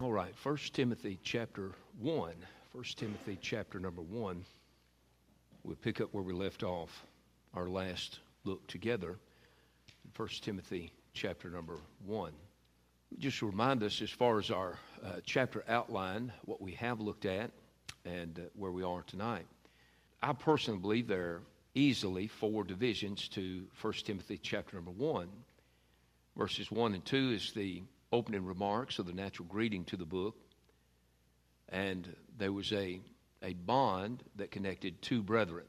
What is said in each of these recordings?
All right, 1 Timothy chapter 1. 1 Timothy chapter number 1. We'll pick up where we left off our last look together. 1 Timothy chapter number 1. Just remind us, as far as our uh, chapter outline, what we have looked at and uh, where we are tonight. I personally believe there are easily four divisions to 1 Timothy chapter number 1. Verses 1 and 2 is the opening remarks of the natural greeting to the book. And there was a, a bond that connected two brethren.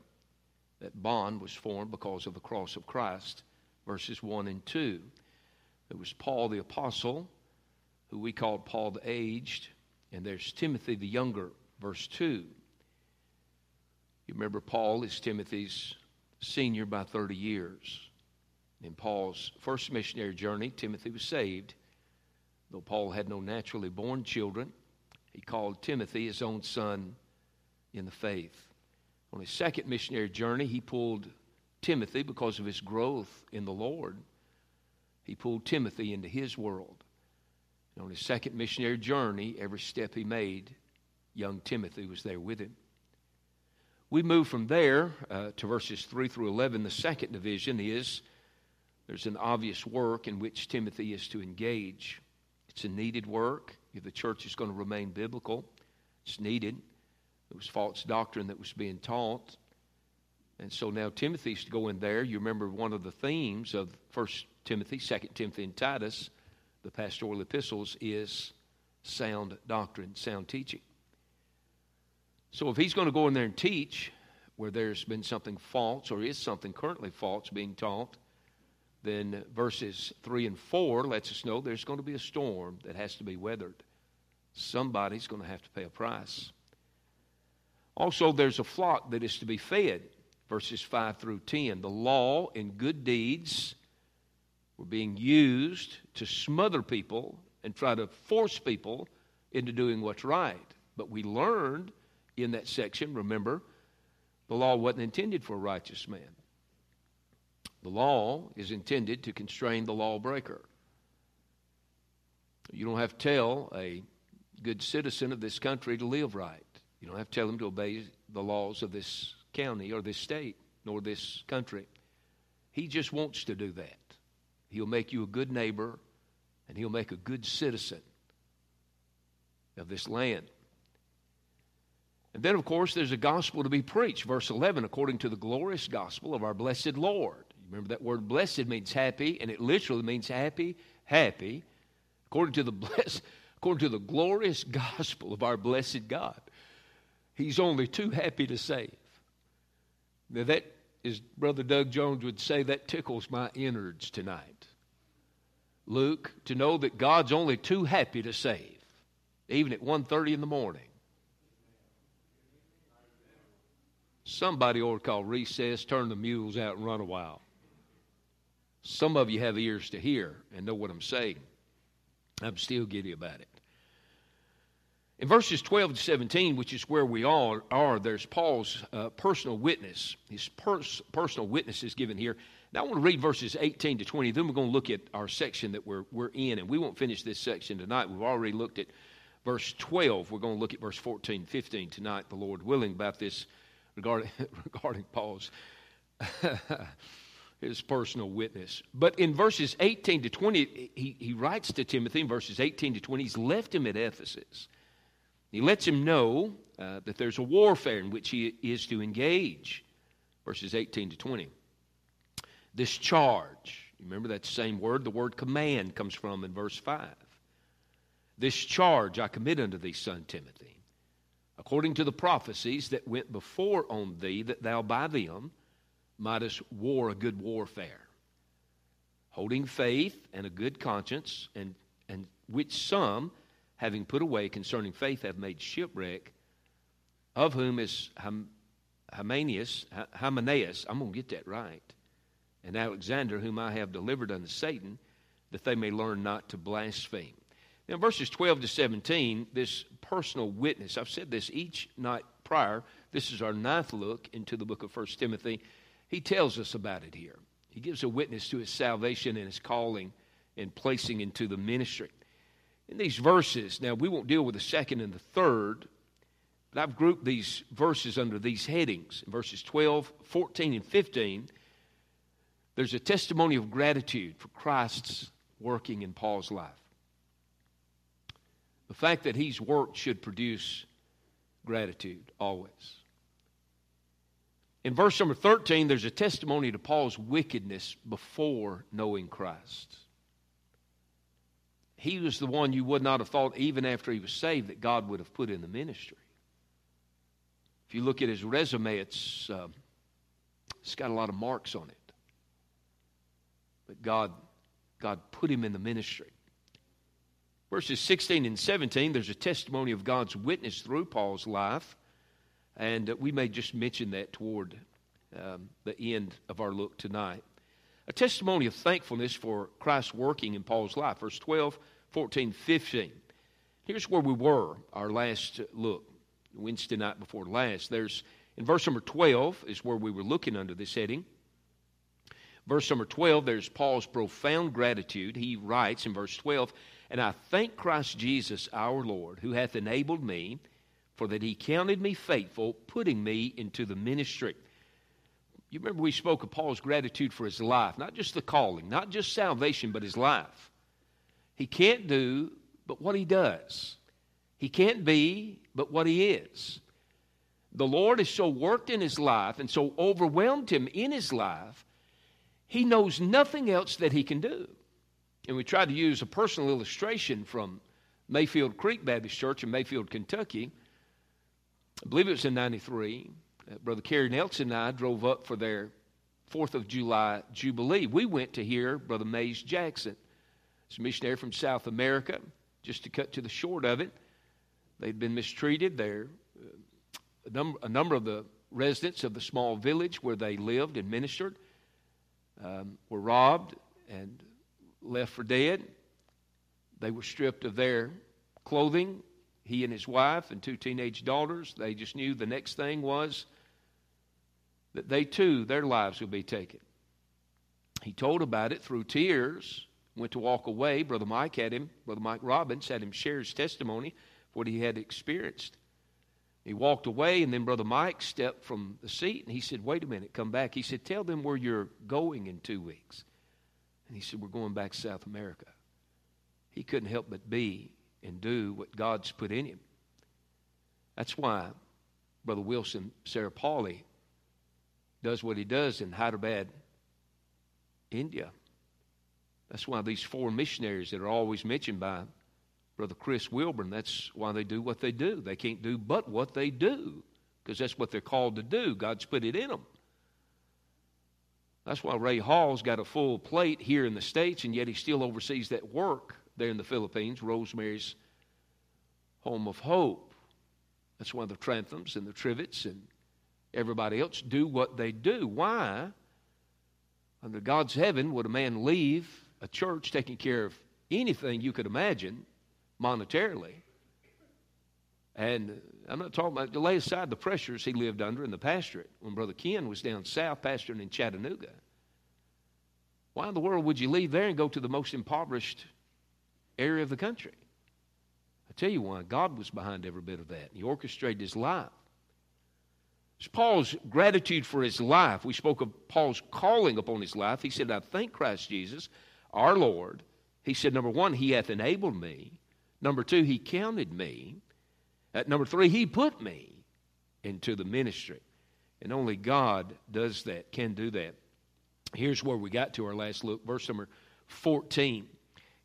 That bond was formed because of the cross of Christ, verses 1 and 2. There was Paul the Apostle, who we called Paul the Aged, and there's Timothy the Younger, verse 2. You remember Paul is Timothy's senior by 30 years. In Paul's first missionary journey, Timothy was saved. Though Paul had no naturally born children, he called Timothy his own son in the faith. On his second missionary journey, he pulled Timothy because of his growth in the Lord. He pulled Timothy into his world. And on his second missionary journey, every step he made, young Timothy was there with him. We move from there uh, to verses 3 through 11. The second division is there's an obvious work in which Timothy is to engage. It's a needed work. If the church is going to remain biblical, it's needed. It was false doctrine that was being taught. And so now Timothy's to go in there. You remember one of the themes of First Timothy, Second Timothy, and Titus, the pastoral epistles, is sound doctrine, sound teaching. So if he's going to go in there and teach where there's been something false or is something currently false being taught, then verses 3 and 4 lets us know there's going to be a storm that has to be weathered. Somebody's going to have to pay a price. Also, there's a flock that is to be fed, verses 5 through 10. The law and good deeds were being used to smother people and try to force people into doing what's right. But we learned in that section, remember, the law wasn't intended for a righteous man. The law is intended to constrain the lawbreaker. You don't have to tell a good citizen of this country to live right. You don't have to tell him to obey the laws of this county or this state nor this country. He just wants to do that. He'll make you a good neighbor and he'll make a good citizen of this land. And then, of course, there's a gospel to be preached. Verse 11, according to the glorious gospel of our blessed Lord. Remember that word blessed means happy, and it literally means happy, happy, according to the bless, according to the glorious gospel of our blessed God. He's only too happy to save. Now that is Brother Doug Jones would say that tickles my innards tonight. Luke, to know that God's only too happy to save, even at 1.30 in the morning. Somebody ought to call recess, turn the mules out, and run a while. Some of you have ears to hear and know what I'm saying. I'm still giddy about it. In verses 12 to 17, which is where we all are, there's Paul's uh, personal witness. His pers- personal witness is given here. Now, I want to read verses 18 to 20. Then we're going to look at our section that we're, we're in. And we won't finish this section tonight. We've already looked at verse 12. We're going to look at verse 14, 15 tonight, the Lord willing, about this regarding, regarding Paul's his personal witness. But in verses 18 to 20, he, he writes to Timothy in verses 18 to 20, he's left him at Ephesus. He lets him know uh, that there's a warfare in which he is to engage. Verses 18 to 20. This charge, remember that same word, the word command comes from in verse 5. This charge I commit unto thee, son Timothy, according to the prophecies that went before on thee, that thou by them mightest war a good warfare, holding faith and a good conscience, and, and which some, having put away concerning faith, have made shipwreck, of whom is Hymenaeus, Hymenaeus, I'm going to get that right, and Alexander, whom I have delivered unto Satan, that they may learn not to blaspheme. Now, verses 12 to 17, this personal witness, I've said this each night prior. This is our ninth look into the book of 1 Timothy. He tells us about it here. He gives a witness to his salvation and his calling and placing into the ministry. In these verses, now we won't deal with the second and the third, but I've grouped these verses under these headings. In verses 12, 14, and 15, there's a testimony of gratitude for Christ's working in Paul's life. The fact that he's worked should produce gratitude always. In verse number 13, there's a testimony to Paul's wickedness before knowing Christ. He was the one you would not have thought, even after he was saved, that God would have put in the ministry. If you look at his resume, it's, uh, it's got a lot of marks on it. But God, God put him in the ministry. Verses 16 and 17, there's a testimony of God's witness through Paul's life. And uh, we may just mention that toward um, the end of our look tonight. A testimony of thankfulness for Christ's working in Paul's life. Verse 12, 14, 15. Here's where we were, our last look, Wednesday night before last. There's in verse number 12 is where we were looking under this heading. Verse number 12, there's Paul's profound gratitude. He writes in verse 12, And I thank Christ Jesus our Lord, who hath enabled me, for that he counted me faithful, putting me into the ministry. You remember we spoke of Paul's gratitude for his life, not just the calling, not just salvation, but his life. He can't do but what he does. He can't be but what he is. The Lord has so worked in his life and so overwhelmed him in his life, he knows nothing else that he can do. And we tried to use a personal illustration from Mayfield Creek Baptist Church in Mayfield, Kentucky. I believe it was in 93. Uh, Brother Kerry Nelson and I drove up for their Fourth of July Jubilee. We went to hear Brother Mays Jackson. He's a missionary from South America. Just to cut to the short of it, they'd been mistreated. There, uh, a, number, a number of the residents of the small village where they lived and ministered um, were robbed and left for dead. They were stripped of their clothing. He and his wife and two teenage daughters. They just knew the next thing was that they too, their lives would be taken. He told about it through tears, went to walk away. Brother Mike had him, Brother Mike Robbins had him share his testimony, of what he had experienced. He walked away, and then Brother Mike stepped from the seat and he said, Wait a minute, come back. He said, Tell them where you're going in two weeks. And he said, We're going back to South America. He couldn't help but be and do what God's put in him. That's why Brother Wilson Sarah Pauly does what he does in Hyderabad, India. That's why these four missionaries that are always mentioned by Brother Chris Wilburn, that's why they do what they do. They can't do but what they do because that's what they're called to do. God's put it in them. That's why Ray Hall's got a full plate here in the States, and yet he still oversees that work there in the Philippines, Rosemary's Home of Hope. That's one of the Tranthams and the Trivets and everybody else do what they do. Why? Under God's heaven, would a man leave a church taking care of anything you could imagine monetarily? And I'm not talking about to lay aside the pressures he lived under in the pastorate when Brother Ken was down south pastoring in Chattanooga. Why in the world would you leave there and go to the most impoverished area of the country? I tell you why. God was behind every bit of that. He orchestrated his life. It's Paul's gratitude for his life. We spoke of Paul's calling upon his life. He said, I thank Christ Jesus, our Lord. He said, number one, he hath enabled me. Number two, he counted me. At number three, he put me into the ministry. And only God does that, can do that. Here's where we got to our last look, verse number 14.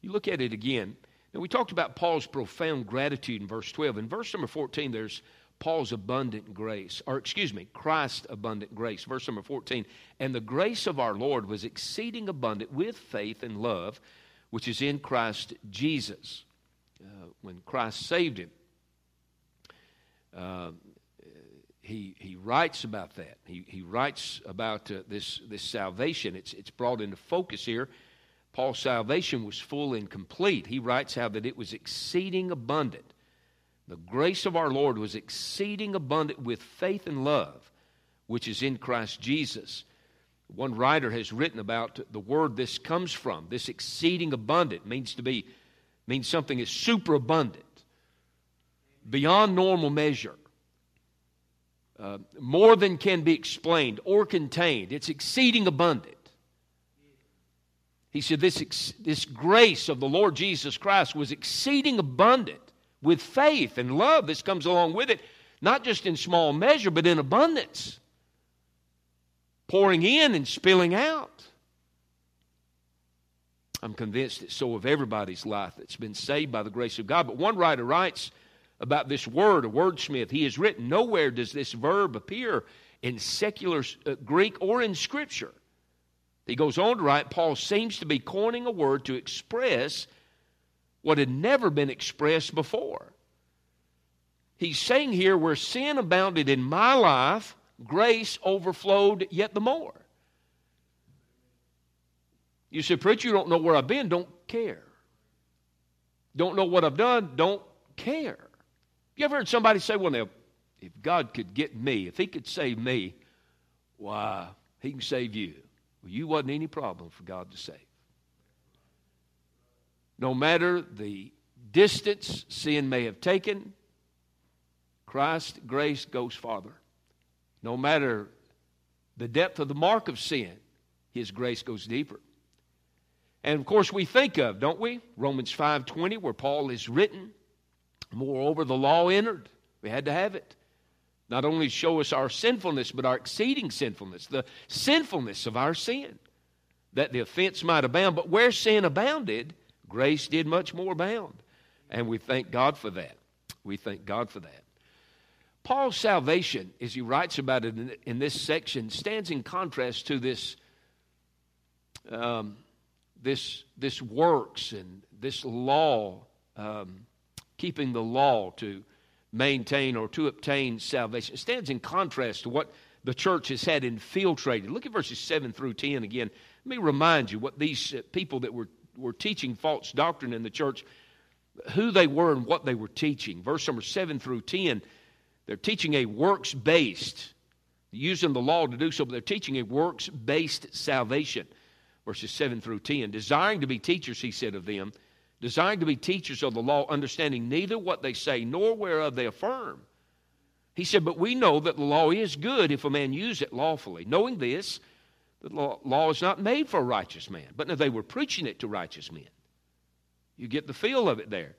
You look at it again. Now, we talked about Paul's profound gratitude in verse 12. In verse number 14, there's Paul's abundant grace, or excuse me, Christ's abundant grace. Verse number 14. And the grace of our Lord was exceeding abundant with faith and love, which is in Christ Jesus. Uh, when Christ saved him, uh, he, he writes about that. He, he writes about uh, this, this salvation. It's, it's brought into focus here. Paul's salvation was full and complete. He writes how that it was exceeding abundant the grace of our Lord was exceeding abundant with faith and love, which is in Christ Jesus. One writer has written about the word this comes from. This exceeding abundant means to be means something is superabundant, beyond normal measure. Uh, more than can be explained or contained. It's exceeding abundant. He said, this, this grace of the Lord Jesus Christ was exceeding abundant with faith and love. This comes along with it, not just in small measure, but in abundance, pouring in and spilling out. I'm convinced it's so of everybody's life that's been saved by the grace of God. But one writer writes about this word, a wordsmith. He has written, nowhere does this verb appear in secular uh, Greek or in Scripture. He goes on to write, Paul seems to be coining a word to express what had never been expressed before. He's saying here, where sin abounded in my life, grace overflowed yet the more. You say, Preacher, you don't know where I've been, don't care. Don't know what I've done, don't care. You ever heard somebody say, Well, now, if God could get me, if He could save me, why, He can save you. Well, you wasn't any problem for God to save. No matter the distance sin may have taken, Christ's grace goes farther. No matter the depth of the mark of sin, his grace goes deeper. And of course we think of, don't we? Romans 5:20 where Paul is written, moreover the law entered. We had to have it. Not only show us our sinfulness, but our exceeding sinfulness, the sinfulness of our sin, that the offense might abound. But where sin abounded, Grace did much more abound. And we thank God for that. We thank God for that. Paul's salvation, as he writes about it in, this section, stands in contrast to this, um, this, this works and this law, um, keeping the law to maintain or to obtain salvation. It stands in contrast to what the church has had infiltrated. Look at verses 7 through 10 again. Let me remind you what these uh, people that were were teaching false doctrine in the church, who they were and what they were teaching. Verse number 7 through 10, they're teaching a works based, using the law to do so, but they're teaching a works based salvation. Verses 7 through 10. Desiring to be teachers, he said of them, desiring to be teachers of the law, understanding neither what they say nor whereof they affirm. He said, But we know that the law is good if a man use it lawfully. Knowing this, the law, law is not made for a righteous man, but no, they were preaching it to righteous men. You get the feel of it there.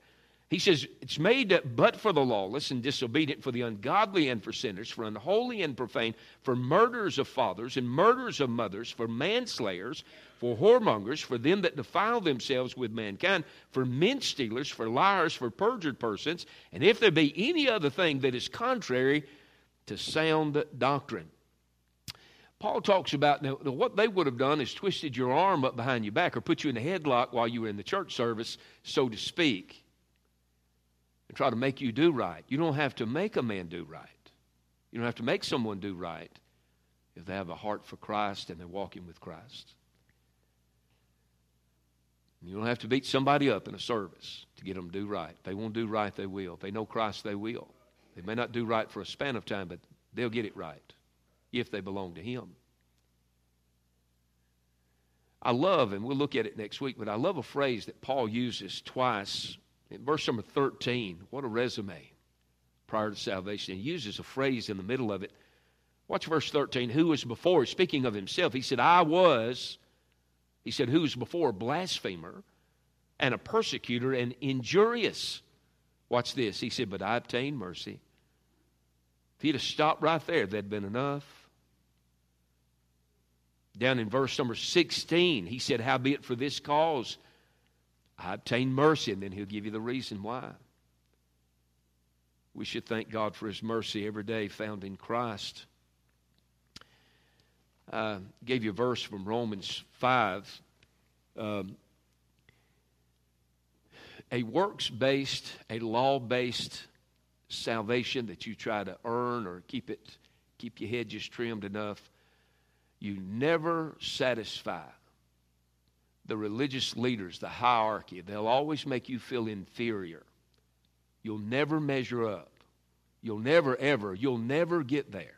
He says, It's made but for the lawless and disobedient, for the ungodly and for sinners, for unholy and profane, for murderers of fathers and murderers of mothers, for manslayers, for whoremongers, for them that defile themselves with mankind, for men stealers, for liars, for perjured persons, and if there be any other thing that is contrary to sound doctrine. Paul talks about now, what they would have done is twisted your arm up behind your back or put you in a headlock while you were in the church service, so to speak, and try to make you do right. You don't have to make a man do right. You don't have to make someone do right if they have a heart for Christ and they're walking with Christ. You don't have to beat somebody up in a service to get them to do right. If they won't do right, they will. If they know Christ, they will. They may not do right for a span of time, but they'll get it right if they belong to Him. I love, and we'll look at it next week, but I love a phrase that Paul uses twice in verse number 13. What a resume prior to salvation. He uses a phrase in the middle of it. Watch verse 13. Who was before? Speaking of himself, he said, I was, he said, who was before a blasphemer and a persecutor and injurious. Watch this. He said, But I obtained mercy. If he'd have stopped right there, that'd been enough. Down in verse number 16, he said, Howbeit for this cause I obtained mercy, and then he'll give you the reason why. We should thank God for his mercy every day found in Christ. I gave you a verse from Romans 5. Um, a works based, a law based salvation that you try to earn or keep it, keep your head just trimmed enough you never satisfy the religious leaders, the hierarchy. They'll always make you feel inferior. You'll never measure up. You'll never, ever, you'll never get there.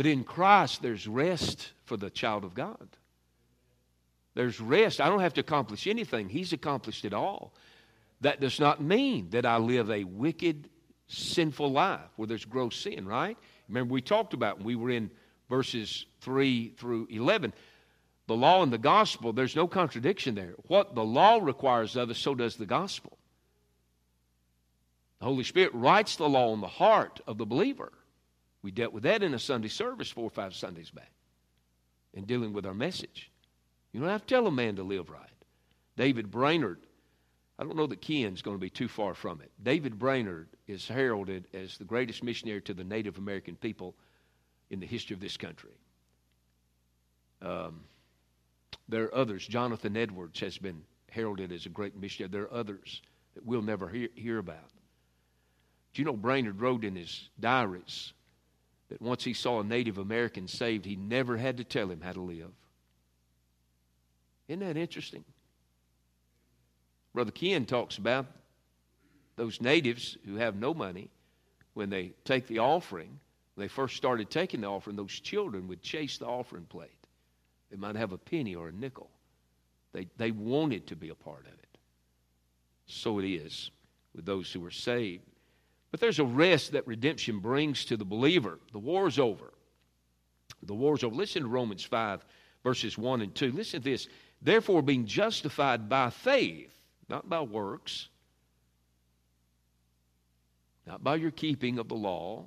But in Christ, there's rest for the child of God. There's rest. I don't have to accomplish anything. He's accomplished it all. That does not mean that I live a wicked, sinful life where there's gross sin, right? Remember, we talked about when we were in verses 3 through 11. The law and the gospel, there's no contradiction there. What the law requires of us, so does the gospel. The Holy Spirit writes the law on the heart of the believer. We dealt with that in a Sunday service four or five Sundays back in dealing with our message. You don't have to tell a man to live right. David Brainerd, I don't know that Ken's going to be too far from it. David Brainerd is heralded as the greatest missionary to the Native American people in the history of this country. Um, there are others. Jonathan Edwards has been heralded as a great missionary. There are others that we'll never hear, hear about. Do you know Brainerd wrote in his diaries that once he saw a Native American saved, he never had to tell him how to live? Isn't that interesting? Brother Ken talks about those natives who have no money when they take the offering. When they first started taking the offering, those children would chase the offering plate. They might have a penny or a nickel. They, they wanted to be a part of it. So it is with those who are saved. But there's a rest that redemption brings to the believer. The war's over. The war's over. Listen to Romans 5, verses 1 and 2. Listen to this. Therefore, being justified by faith, not by works, not by your keeping of the law.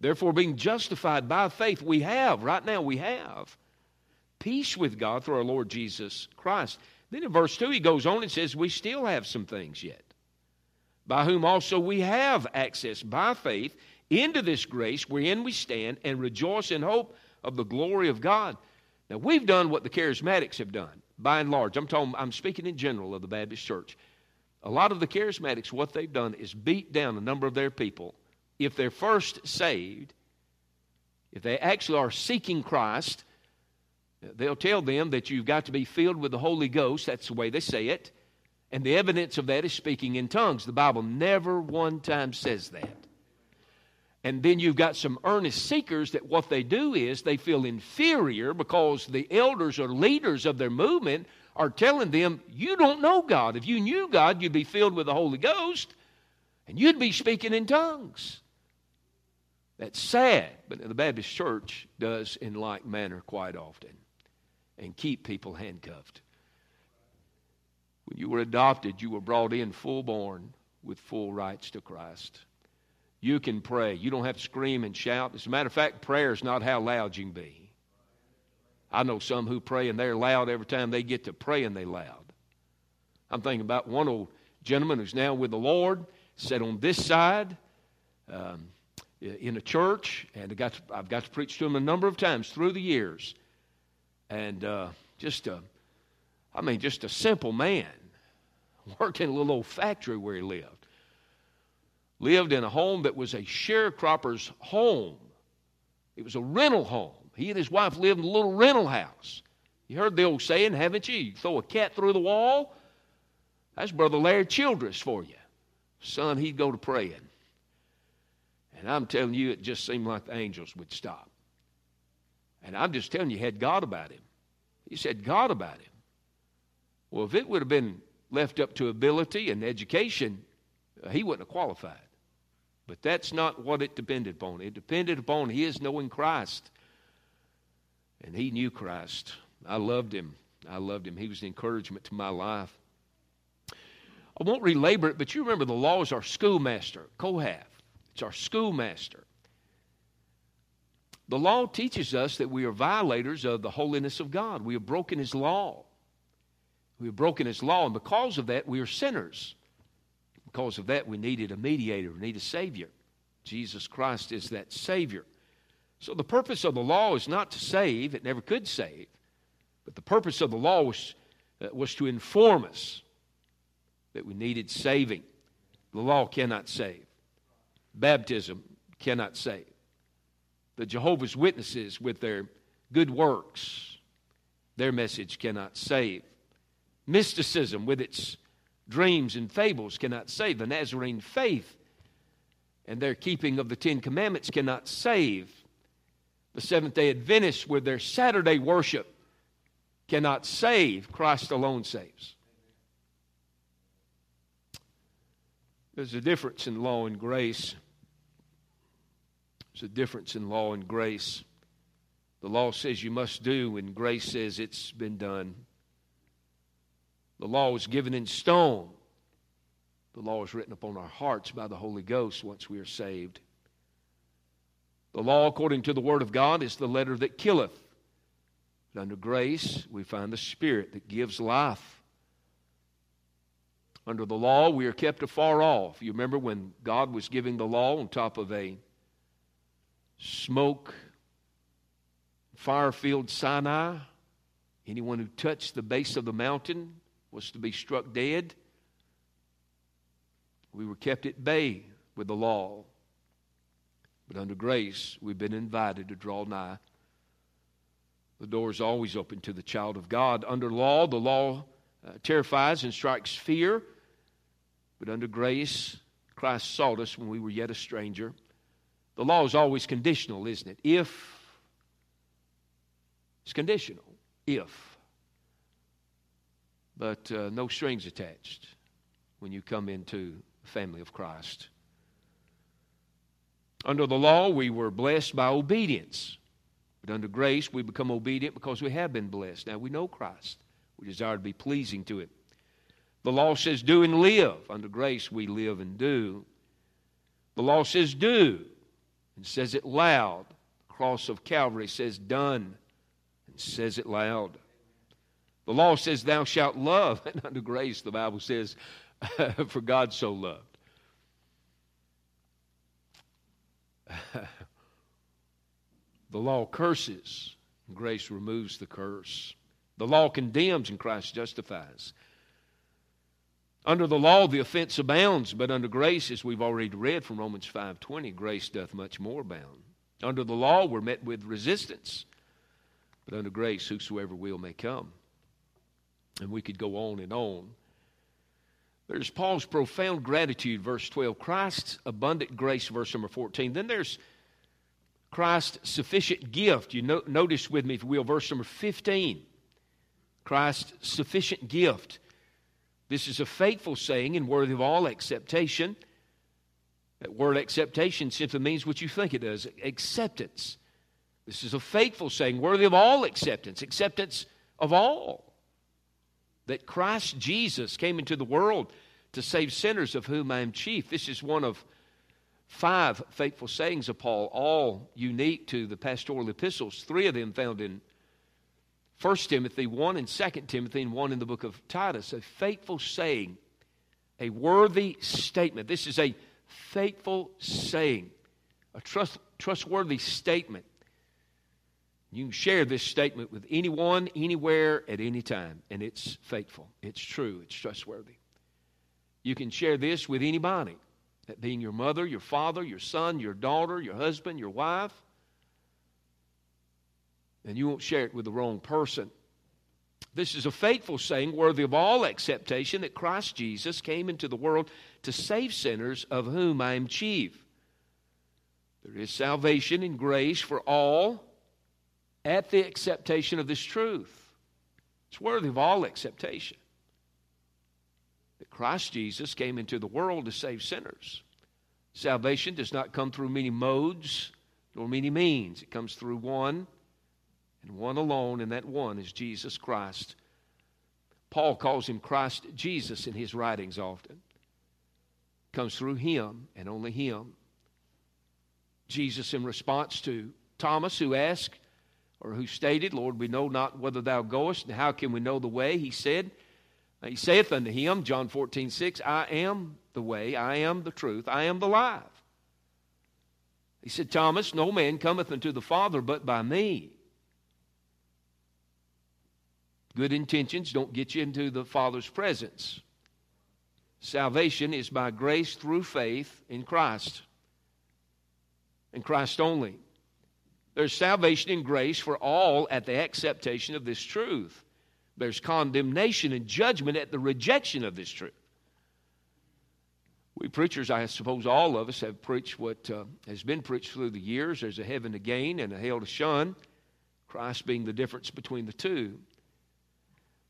Therefore, being justified by faith, we have, right now, we have peace with God through our Lord Jesus Christ. Then in verse 2, he goes on and says, We still have some things yet by whom also we have access by faith into this grace wherein we stand and rejoice in hope of the glory of God. Now, we've done what the charismatics have done, by and large. I'm, talking, I'm speaking in general of the Baptist church. A lot of the charismatics, what they've done is beat down a number of their people. If they're first saved, if they actually are seeking Christ, they'll tell them that you've got to be filled with the Holy Ghost. That's the way they say it. And the evidence of that is speaking in tongues. The Bible never one time says that. And then you've got some earnest seekers that what they do is they feel inferior because the elders or leaders of their movement are telling them, You don't know God. If you knew God, you'd be filled with the Holy Ghost and you'd be speaking in tongues. That's sad, but the Baptist church does in like manner quite often and keep people handcuffed. When you were adopted, you were brought in full born with full rights to Christ. You can pray. You don't have to scream and shout. As a matter of fact, prayer is not how loud you can be. I know some who pray and they're loud every time they get to praying, they loud. I'm thinking about one old gentleman who's now with the Lord, sat on this side um, in a church, and I got to, I've got to preach to him a number of times through the years. And uh, just a I mean, just a simple man. Worked in a little old factory where he lived. Lived in a home that was a sharecropper's home. It was a rental home. He and his wife lived in a little rental house. You heard the old saying, haven't you? You throw a cat through the wall. That's Brother Larry Childress for you. Son, he'd go to praying. And I'm telling you, it just seemed like the angels would stop. And I'm just telling you, he had God about him. He said God about him. Well, if it would have been left up to ability and education, uh, he wouldn't have qualified. But that's not what it depended upon. It depended upon his knowing Christ. And he knew Christ. I loved him. I loved him. He was an encouragement to my life. I won't relabor it, but you remember the law is our schoolmaster, Kohath. It's our schoolmaster. The law teaches us that we are violators of the holiness of God. We have broken his law. We have broken his law, and because of that, we are sinners. Because of that, we needed a mediator, we need a Savior. Jesus Christ is that Savior. So the purpose of the law is not to save, it never could save, but the purpose of the law was, uh, was to inform us that we needed saving. The law cannot save, baptism cannot save. The Jehovah's Witnesses, with their good works, their message cannot save. Mysticism, with its dreams and fables, cannot save. The Nazarene faith and their keeping of the Ten Commandments cannot save. The Seventh day Adventists, with their Saturday worship, cannot save, Christ alone saves. There's a difference in law and grace. There's a difference in law and grace. The law says you must do, and grace says it's been done. The law was given in stone. The law is written upon our hearts by the Holy Ghost once we are saved. The law, according to the Word of God, is the letter that killeth. But under grace, we find the Spirit that gives life. Under the law, we are kept afar off. You remember when God was giving the law on top of a smoke fire filled Sinai? Anyone who touched the base of the mountain was to be struck dead. We were kept at bay with the law. But under grace, we've been invited to draw nigh. The door is always open to the child of God. Under law, the law uh, terrifies and strikes fear. But under grace, Christ sought us when we were yet a stranger. The law is always conditional, isn't it? If, it's conditional. If. But uh, no strings attached when you come into the family of Christ. Under the law, we were blessed by obedience. But under grace, we become obedient because we have been blessed. Now we know Christ. We desire to be pleasing to Him. The law says do and live. Under grace, we live and do. The law says do and says it loud. The cross of Calvary says done and says it loud. The law says thou shalt love, and under grace, the Bible says, for God so loved. the law curses, grace removes the curse. The law condemns, and Christ justifies. Under the law, the offense abounds, but under grace, as we've already read from Romans 5.20, grace doth much more abound. Under the law, we're met with resistance, but under grace, whosoever will may come. And we could go on and on. There's Paul's profound gratitude, verse 12. Christ's abundant grace, verse number 14. Then there's Christ's sufficient gift. You no, notice with me, if you will, verse number 15. Christ's sufficient gift. This is a faithful saying and worthy of all acceptation. That word acceptation simply means what you think it does acceptance. This is a faithful saying, worthy of all acceptance, acceptance of all that Christ Jesus came into the world to save sinners, of whom I am chief. This is one of five faithful sayings of Paul, all unique to the pastoral epistles. Three of them found in 1 Timothy, one in 2 Timothy, and one in the book of Titus. A faithful saying, a worthy statement. This is a faithful saying, a trust, trustworthy statement you can share this statement with anyone, anywhere, at any time, and it's faithful, it's true, it's trustworthy. You can share this with anybody, that being your mother, your father, your son, your daughter, your husband, your wife, and you won't share it with the wrong person. This is a faithful saying, worthy of all acceptation, that Christ Jesus came into the world to save sinners, of whom I am chief. There is salvation and grace for all at the acceptation of this truth. It's worthy of all acceptation. That Christ Jesus came into the world to save sinners. Salvation does not come through many modes nor many means. It comes through one and one alone, and that one is Jesus Christ. Paul calls him Christ Jesus in his writings often. It comes through him and only him. Jesus, in response to Thomas, who asked, or who stated, Lord, we know not whither thou goest, and how can we know the way? He said, He saith unto him, John 14, 6, I am the way, I am the truth, I am the life. He said, Thomas, no man cometh unto the Father but by me. Good intentions don't get you into the Father's presence. Salvation is by grace through faith in Christ, and Christ only. There's salvation and grace for all at the acceptation of this truth. There's condemnation and judgment at the rejection of this truth. We preachers, I suppose all of us, have preached what uh, has been preached through the years. There's a heaven to gain and a hell to shun, Christ being the difference between the two.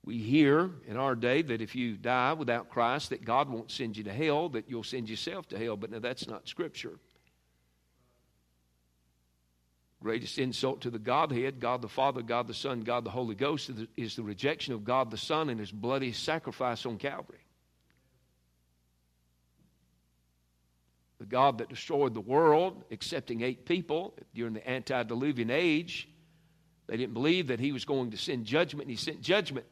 We hear in our day that if you die without Christ, that God won't send you to hell, that you'll send yourself to hell. But now that's not Scripture. Greatest insult to the Godhead, God the Father, God the Son, God the Holy Ghost, is the rejection of God the Son and his bloody sacrifice on Calvary. The God that destroyed the world, excepting eight people during the antediluvian age, they didn't believe that he was going to send judgment, and he sent judgment.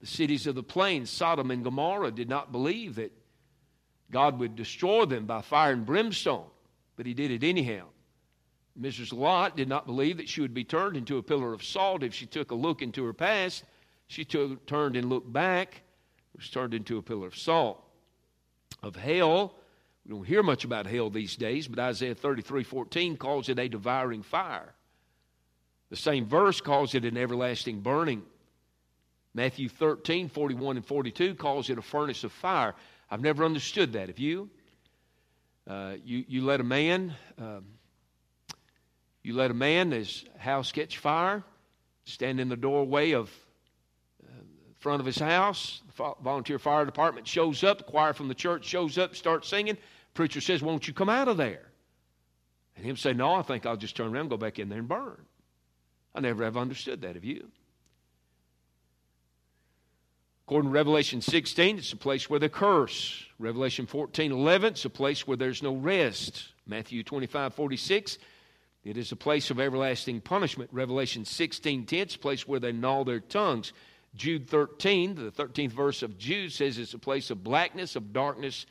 The cities of the plain, Sodom and Gomorrah, did not believe that God would destroy them by fire and brimstone, but he did it anyhow. Mrs. Lot did not believe that she would be turned into a pillar of salt if she took a look into her past. She took, turned and looked back, was turned into a pillar of salt. Of hell, we don't hear much about hell these days, but Isaiah 33 14 calls it a devouring fire. The same verse calls it an everlasting burning. Matthew 13 41 and 42 calls it a furnace of fire. I've never understood that. Have you? Uh, you, you let a man. Um, you let a man, his house catch fire, stand in the doorway of uh, front of his house. The volunteer fire department shows up. The choir from the church shows up, starts singing. Preacher says, "Won't you come out of there?" And him say, "No, I think I'll just turn around, go back in there, and burn." I never have understood that. of you? According to Revelation 16, it's a place where they curse. Revelation 14, 11, it's a place where there's no rest. Matthew 25, 46, it is a place of everlasting punishment. Revelation 16, 10, it's a place where they gnaw their tongues. Jude 13, the 13th verse of Jude says it's a place of blackness, of darkness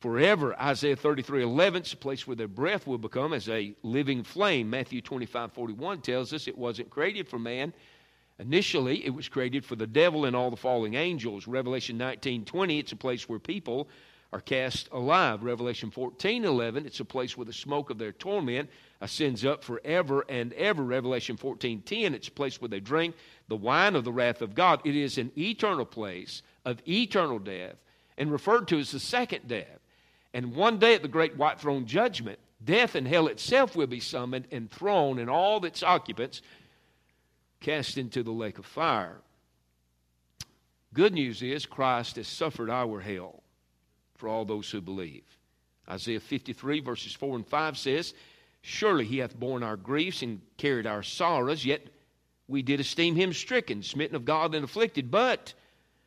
forever. Isaiah 33, 11, it's a place where their breath will become as a living flame. Matthew 25, 41 tells us it wasn't created for man. Initially, it was created for the devil and all the falling angels. Revelation 19, 20, it's a place where people are cast alive. Revelation 14, 11, it's a place where the smoke of their torment ascends up forever and ever. Revelation 14, 10, it's a place where they drink the wine of the wrath of God. It is an eternal place of eternal death and referred to as the second death. And one day at the great white throne judgment, death and hell itself will be summoned and thrown and all its occupants cast into the lake of fire. Good news is Christ has suffered our hell for all those who believe. Isaiah 53, verses 4 and 5 says, Surely he hath borne our griefs and carried our sorrows, yet we did esteem him stricken, smitten of God, and afflicted. But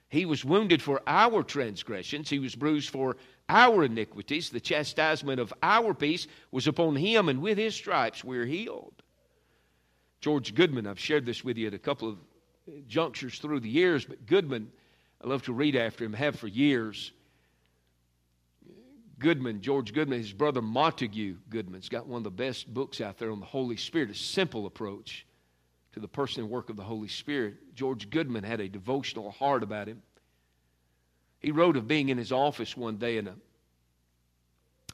he was wounded for our transgressions, he was bruised for our iniquities. The chastisement of our peace was upon him, and with his stripes we're healed. George Goodman, I've shared this with you at a couple of junctures through the years, but Goodman, I love to read after him, have for years. Goodman, George Goodman, his brother Montague Goodman's got one of the best books out there on the Holy Spirit, a simple approach to the person and work of the Holy Spirit. George Goodman had a devotional heart about him. He wrote of being in his office one day and a,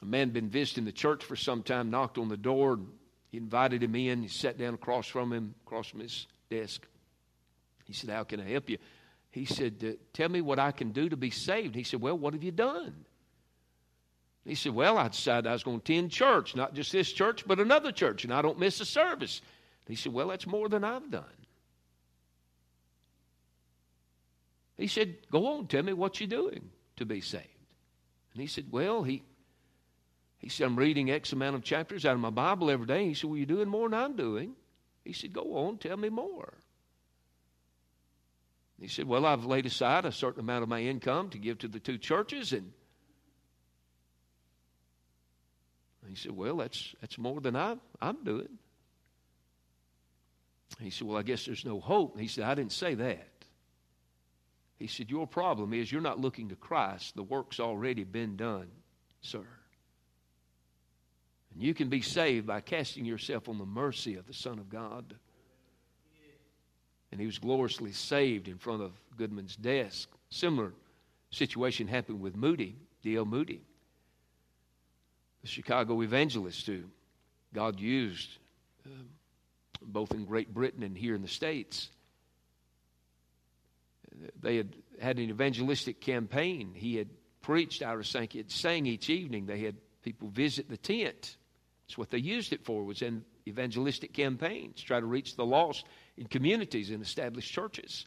a man had been visiting the church for some time, knocked on the door, and he invited him in. He sat down across from him, across from his desk. He said, How can I help you? He said, Tell me what I can do to be saved. He said, Well, what have you done? He said, Well, I decided I was going to attend church, not just this church, but another church, and I don't miss a service. He said, Well, that's more than I've done. He said, Go on, tell me what you're doing to be saved. And he said, Well, he, he said, I'm reading X amount of chapters out of my Bible every day. He said, Well, you're doing more than I'm doing. He said, Go on, tell me more. He said, Well, I've laid aside a certain amount of my income to give to the two churches, and He said, Well, that's, that's more than I, I'm doing. He said, Well, I guess there's no hope. He said, I didn't say that. He said, Your problem is you're not looking to Christ. The work's already been done, sir. And you can be saved by casting yourself on the mercy of the Son of God. And he was gloriously saved in front of Goodman's desk. Similar situation happened with Moody, D.L. Moody the Chicago evangelists who God used uh, both in Great Britain and here in the States. They had had an evangelistic campaign. He had preached of Sankey sang each evening. They had people visit the tent. That's what they used it for, was in evangelistic campaigns, try to reach the lost in communities and established churches.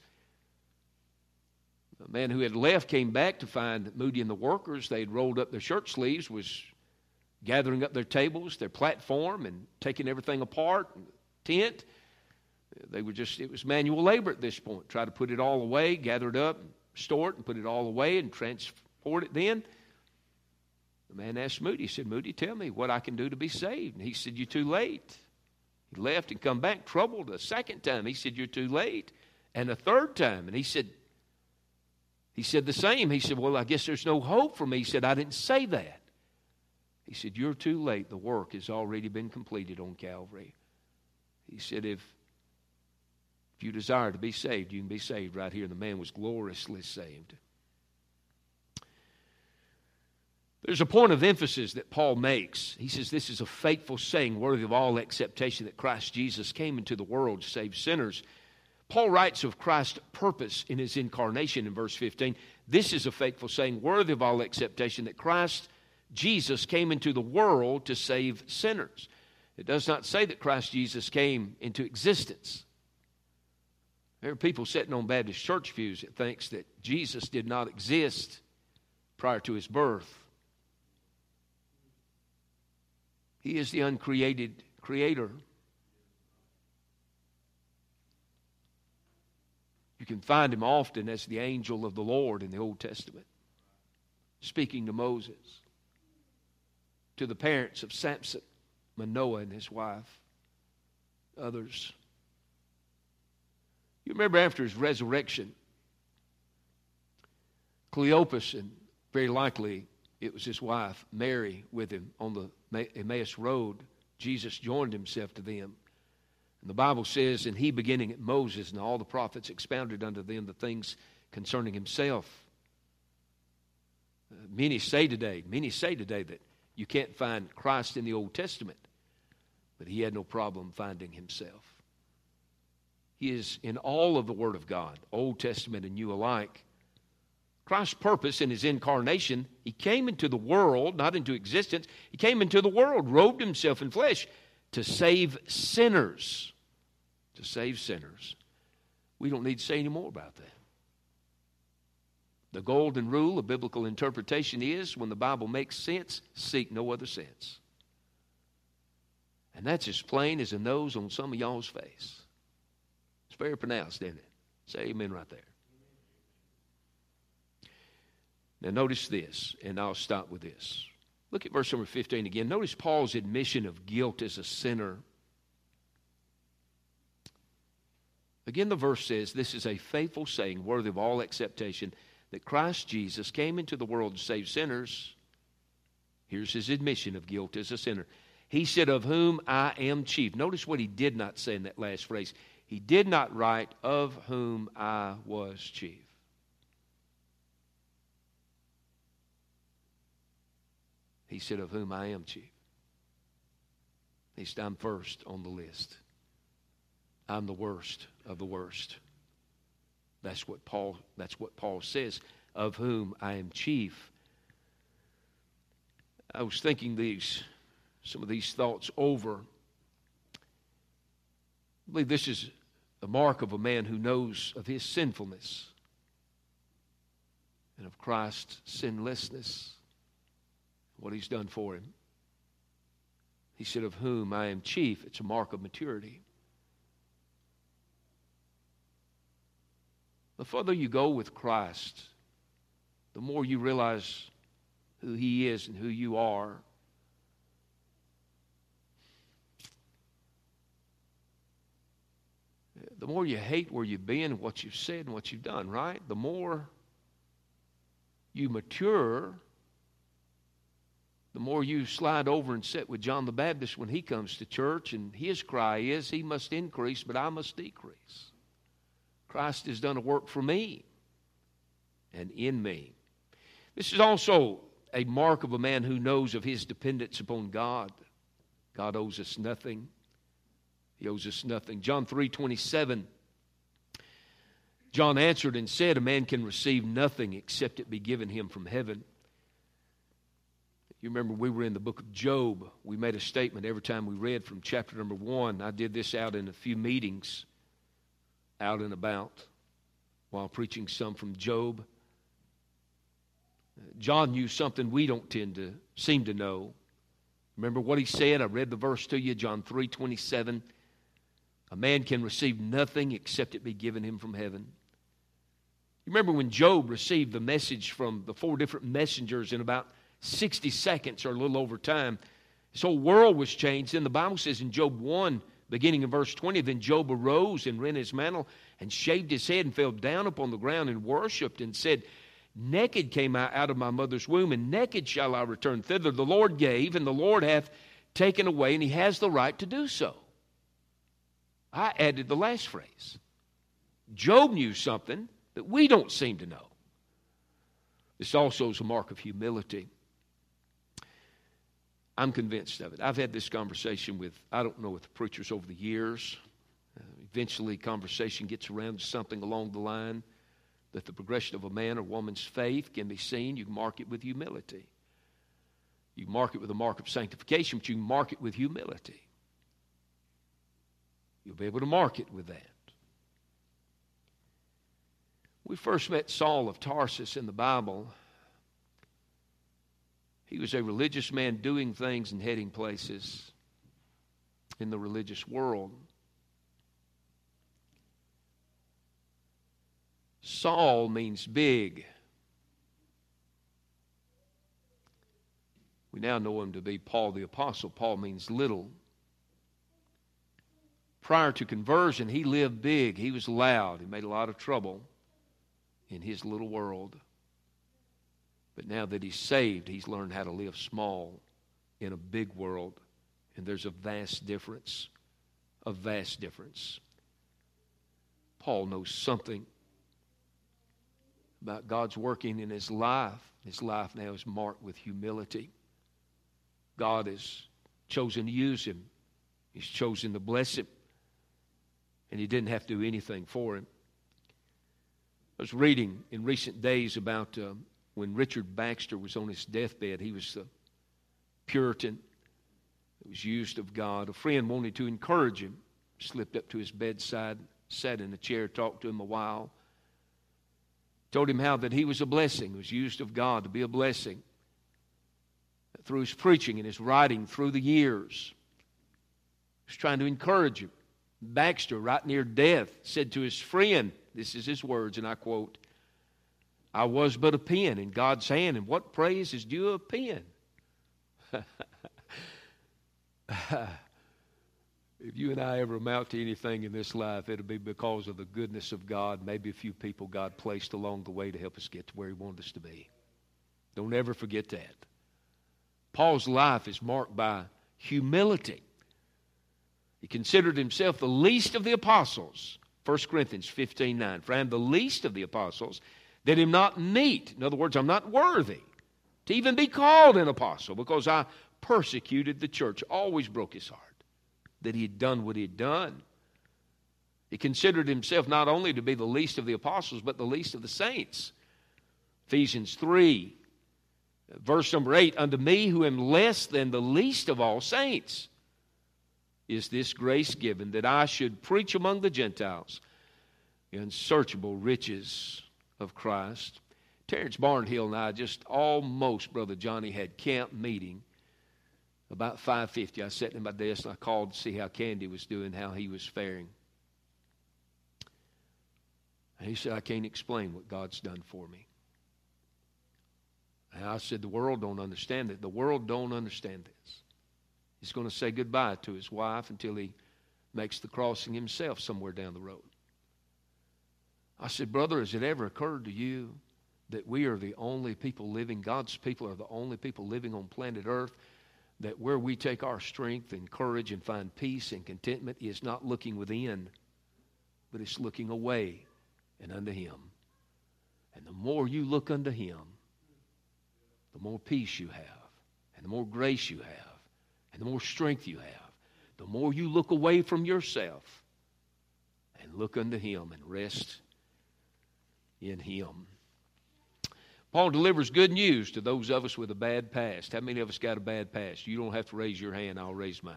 A man who had left came back to find Moody and the workers. They had rolled up their shirt sleeves, was gathering up their tables, their platform, and taking everything apart, tent. They were just, it was manual labor at this point. Try to put it all away, gather it up, store it, and put it all away and transport it then. The man asked Moody, he said, Moody, tell me what I can do to be saved. And he said, You're too late. He left and come back troubled a second time. He said, You're too late. And a third time. And he said, he said the same. He said, Well, I guess there's no hope for me. He said, I didn't say that. He said, You're too late. The work has already been completed on Calvary. He said, If if you desire to be saved, you can be saved right here. And the man was gloriously saved. There's a point of emphasis that Paul makes. He says, This is a faithful saying, worthy of all acceptation, that Christ Jesus came into the world to save sinners. Paul writes of Christ's purpose in his incarnation in verse 15. This is a faithful saying, worthy of all acceptation, that Christ Jesus came into the world to save sinners. It does not say that Christ Jesus came into existence. There are people sitting on Baptist church pews that thinks that Jesus did not exist prior to his birth. He is the uncreated creator. You can find him often as the angel of the Lord in the Old Testament, speaking to Moses, to the parents of Samson, Manoah and his wife, others. You remember after his resurrection, Cleopas, and very likely it was his wife, Mary, with him on the Emmaus Road. Jesus joined himself to them. And the Bible says, and he beginning at Moses and all the prophets expounded unto them the things concerning himself. Uh, many say today, many say today that you can't find Christ in the Old Testament, but he had no problem finding himself. He is in all of the Word of God, Old Testament and New alike. Christ's purpose in his incarnation, he came into the world, not into existence, he came into the world, robed himself in flesh to save sinners. To save sinners. We don't need to say any more about that. The golden rule of biblical interpretation is when the Bible makes sense, seek no other sense. And that's as plain as a nose on some of y'all's face. It's very pronounced, isn't it? Say amen right there. Now, notice this, and I'll stop with this. Look at verse number 15 again. Notice Paul's admission of guilt as a sinner. Again, the verse says, This is a faithful saying, worthy of all acceptation, that Christ Jesus came into the world to save sinners. Here's his admission of guilt as a sinner. He said, Of whom I am chief. Notice what he did not say in that last phrase. He did not write, Of whom I was chief. He said, Of whom I am chief. He said, I'm first on the list. I'm the worst of the worst. That's what Paul, that's what Paul says, of whom I am chief. I was thinking these, some of these thoughts over I believe this is a mark of a man who knows of his sinfulness and of Christ's sinlessness, what he's done for him. He said, Of whom I am chief. It's a mark of maturity. The further you go with Christ, the more you realize who he is and who you are the more you hate where you've been, what you've said, and what you've done, right? The more you mature, the more you slide over and sit with John the Baptist when he comes to church, and his cry is, He must increase, but I must decrease. Christ has done a work for me and in me. This is also a mark of a man who knows of his dependence upon God. God owes us nothing. He owes us nothing. John 3 27. John answered and said, A man can receive nothing except it be given him from heaven. You remember we were in the book of Job. We made a statement every time we read from chapter number one. I did this out in a few meetings, out and about, while preaching some from Job. John knew something we don't tend to seem to know. Remember what he said? I read the verse to you, John 3 27. A man can receive nothing except it be given him from heaven. You remember when Job received the message from the four different messengers in about 60 seconds or a little over time? His whole world was changed. And the Bible says in Job 1, beginning in verse 20, then Job arose and rent his mantle and shaved his head and fell down upon the ground and worshiped and said, Naked came I out of my mother's womb, and naked shall I return thither. The Lord gave, and the Lord hath taken away, and he has the right to do so. I added the last phrase. Job knew something that we don't seem to know. This also is a mark of humility. I'm convinced of it. I've had this conversation with, I don't know, with preachers over the years. Uh, eventually, conversation gets around to something along the line that the progression of a man or woman's faith can be seen. You mark it with humility. You mark it with a mark of sanctification, but you mark it with humility. You'll be able to mark it with that. We first met Saul of Tarsus in the Bible. He was a religious man doing things and heading places in the religious world. Saul means big. We now know him to be Paul the Apostle. Paul means little. Prior to conversion, he lived big. He was loud. He made a lot of trouble in his little world. But now that he's saved, he's learned how to live small in a big world. And there's a vast difference. A vast difference. Paul knows something about God's working in his life. His life now is marked with humility. God has chosen to use him, He's chosen to bless him, and He didn't have to do anything for him. I was reading in recent days about uh, when Richard Baxter was on his deathbed. He was a Puritan that was used of God. A friend wanted to encourage him, slipped up to his bedside, sat in a chair, talked to him a while Told him how that he was a blessing, was used of God to be a blessing through his preaching and his writing through the years. He was trying to encourage him. Baxter, right near death, said to his friend, This is his words, and I quote, I was but a pen in God's hand, and what praise is due a pen? if you and I ever amount to anything in this life, it'll be because of the goodness of God, maybe a few people God placed along the way to help us get to where He wanted us to be. Don't ever forget that. Paul's life is marked by humility. He considered himself the least of the apostles. 1 Corinthians 15 9. For I am the least of the apostles that am not meet. In other words, I'm not worthy to even be called an apostle because I persecuted the church, always broke his heart that he had done what he had done. He considered himself not only to be the least of the apostles, but the least of the saints. Ephesians 3, verse number 8 Unto me, who am less than the least of all saints, is this grace given that I should preach among the Gentiles the unsearchable riches of Christ. Terrence Barnhill and I just almost, Brother Johnny, had camp meeting about 5.50, I sat in my desk and I called to see how Candy was doing, how he was faring. And he said, I can't explain what God's done for me. And I said, the world don't understand it. The world don't understand this. He's going to say goodbye to his wife until he makes the crossing himself somewhere down the road. I said, Brother, has it ever occurred to you that we are the only people living, God's people are the only people living on planet Earth that where we take our strength and courage and find peace and contentment is not looking within, but it's looking away and unto Him. And the more you look unto Him, the more peace you have, and the more grace you have, and the more strength you have. The more you look away from yourself and look unto Him and rest in Him. Paul delivers good news to those of us with a bad past. How many of us got a bad past? You don't have to raise your hand, I'll raise mine.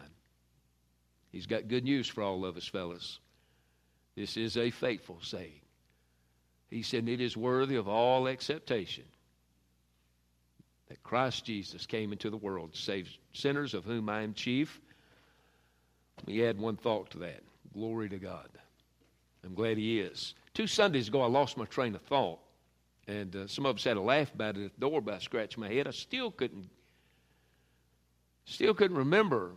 He's got good news for all of us, fellas. This is a faithful saying. He said, It is worthy of all acceptation that Christ Jesus came into the world to save sinners, of whom I am chief. Let me add one thought to that. Glory to God. I'm glad He is. Two Sundays ago, I lost my train of thought. And uh, some of us had a laugh about it at the door, but I scratched my head. I still couldn't, still couldn't remember.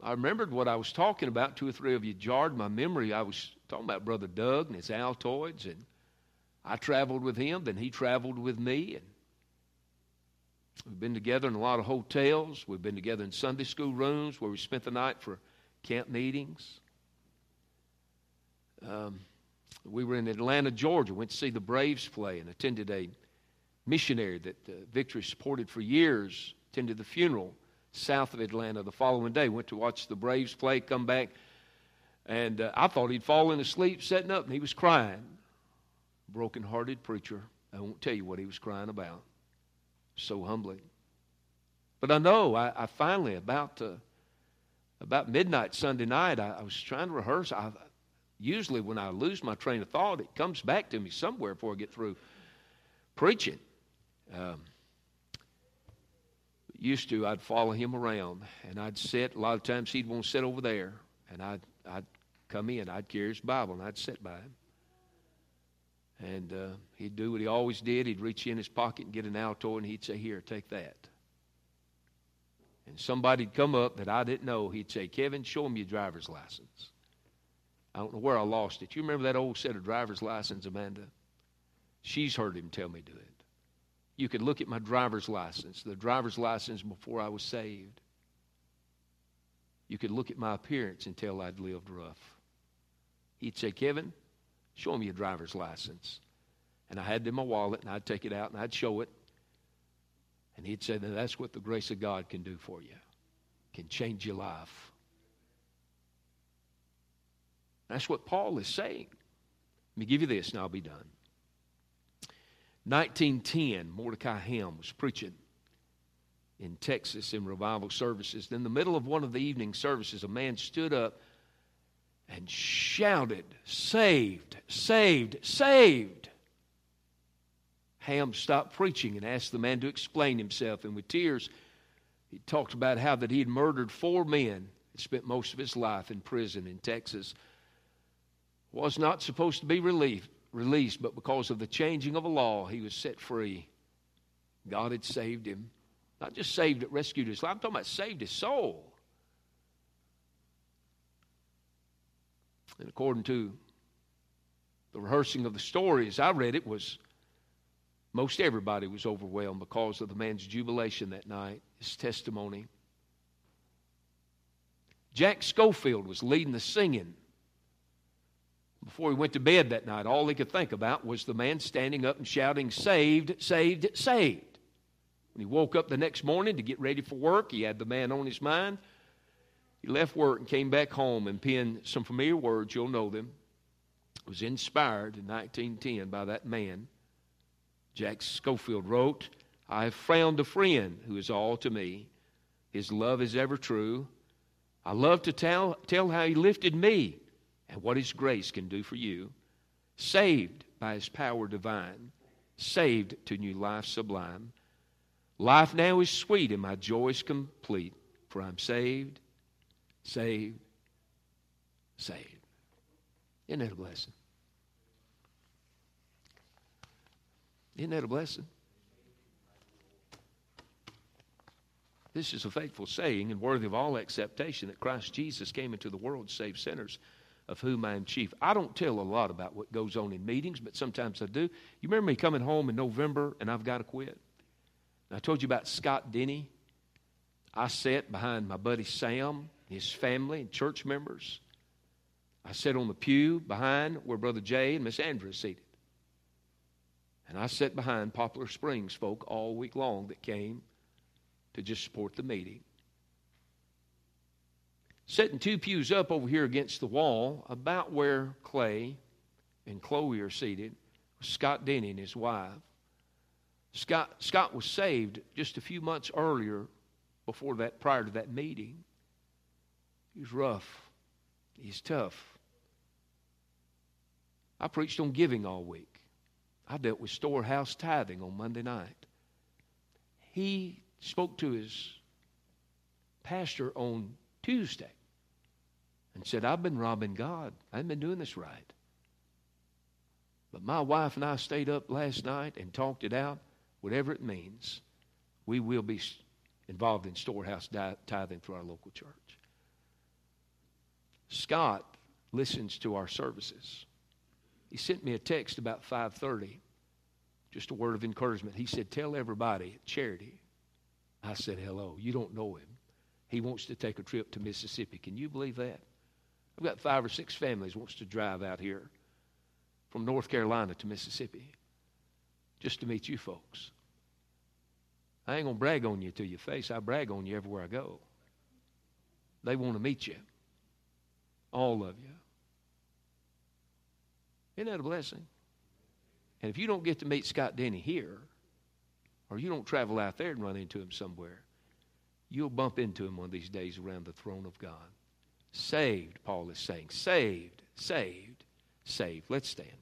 I remembered what I was talking about. Two or three of you jarred my memory. I was talking about Brother Doug and his Altoids, and I traveled with him, then he traveled with me, and we've been together in a lot of hotels. We've been together in Sunday school rooms where we spent the night for camp meetings. Um, we were in Atlanta, Georgia, went to see the Braves play and attended a missionary that uh, Victory supported for years, attended the funeral south of Atlanta the following day, went to watch the Braves play, come back, and uh, I thought he'd fallen asleep setting up, and he was crying. Broken hearted preacher. I won't tell you what he was crying about. So humbling. But I know, I, I finally, about, uh, about midnight Sunday night, I, I was trying to rehearse. I, usually when I lose my train of thought, it comes back to me somewhere before I get through preaching. Um, used to, I'd follow him around, and I'd sit. A lot of times he'd want to sit over there, and I'd, I'd come in, I'd carry his Bible, and I'd sit by him. And uh, he'd do what he always did. He'd reach in his pocket and get an Altoid, and he'd say, Here, take that. And somebody'd come up that I didn't know. He'd say, Kevin, show him your driver's license. I don't know where I lost it. You remember that old set of driver's license, Amanda? She's heard him tell me do it. You could look at my driver's license, the driver's license before I was saved. You could look at my appearance and tell I'd lived rough. He'd say, Kevin, show me your driver's license. And I had it in my wallet, and I'd take it out and I'd show it. And he'd say, That's what the grace of God can do for you, can change your life. That's what Paul is saying. Let me give you this, and I'll be done. 1910, Mordecai Ham was preaching in Texas in revival services. In the middle of one of the evening services, a man stood up and shouted, Saved, saved, saved. Ham stopped preaching and asked the man to explain himself. And with tears, he talked about how that he had murdered four men and spent most of his life in prison in Texas was not supposed to be relieved, released, but because of the changing of a law, he was set free. God had saved him. Not just saved it, rescued his life. I'm talking about saved his soul. And according to the rehearsing of the story, as I read it, was most everybody was overwhelmed because of the man's jubilation that night, his testimony. Jack Scholfield was leading the singing before he went to bed that night, all he could think about was the man standing up and shouting, Saved, saved, saved. When he woke up the next morning to get ready for work, he had the man on his mind. He left work and came back home and penned some familiar words, you'll know them. It was inspired in 1910 by that man. Jack Scholfield wrote, I have found a friend who is all to me. His love is ever true. I love to tell, tell how he lifted me and what His grace can do for you. Saved by His power divine, saved to new life sublime. Life now is sweet and my joy is complete, for I'm saved, saved, saved. Isn't that a blessing? Isn't that a blessing? This is a faithful saying and worthy of all acceptation that Christ Jesus came into the world to save sinners of whom I am chief. I don't tell a lot about what goes on in meetings, but sometimes I do. You remember me coming home in November and I've got to quit? And I told you about Scott Denny. I sat behind my buddy Sam, his family, and church members. I sat on the pew behind where Brother Jay and Miss Andrew seated. And I sat behind Poplar Springs folk all week long that came to just support the meeting. Sitting two pews up over here against the wall, about where Clay and Chloe are seated, Scott Denny and his wife. Scott, Scott was saved just a few months earlier, before that, prior to that meeting. He's rough. He's tough. I preached on giving all week. I dealt with storehouse tithing on Monday night. he spoke to his pastor on Tuesday and said, I've been robbing God. I haven't been doing this right. But my wife and I stayed up last night and talked it out. Whatever it means, we will be involved in storehouse tithing through our local church. Scott listens to our services. He sent me a text about 5:30, just a word of encouragement. He said, "Tell everybody charity." I said, "Hello, you don't know him. He wants to take a trip to Mississippi. Can you believe that? I've got five or six families wants to drive out here from North Carolina to Mississippi just to meet you folks. I ain't going to brag on you to your face. I brag on you everywhere I go. They want to meet you. All of you. Isn't that a blessing? And if you don't get to meet Scott Denny here, or you don't travel out there and run into him somewhere, you'll bump into him one of these days around the throne of God. Saved, Paul is saying. Saved, saved, saved. Let's stand.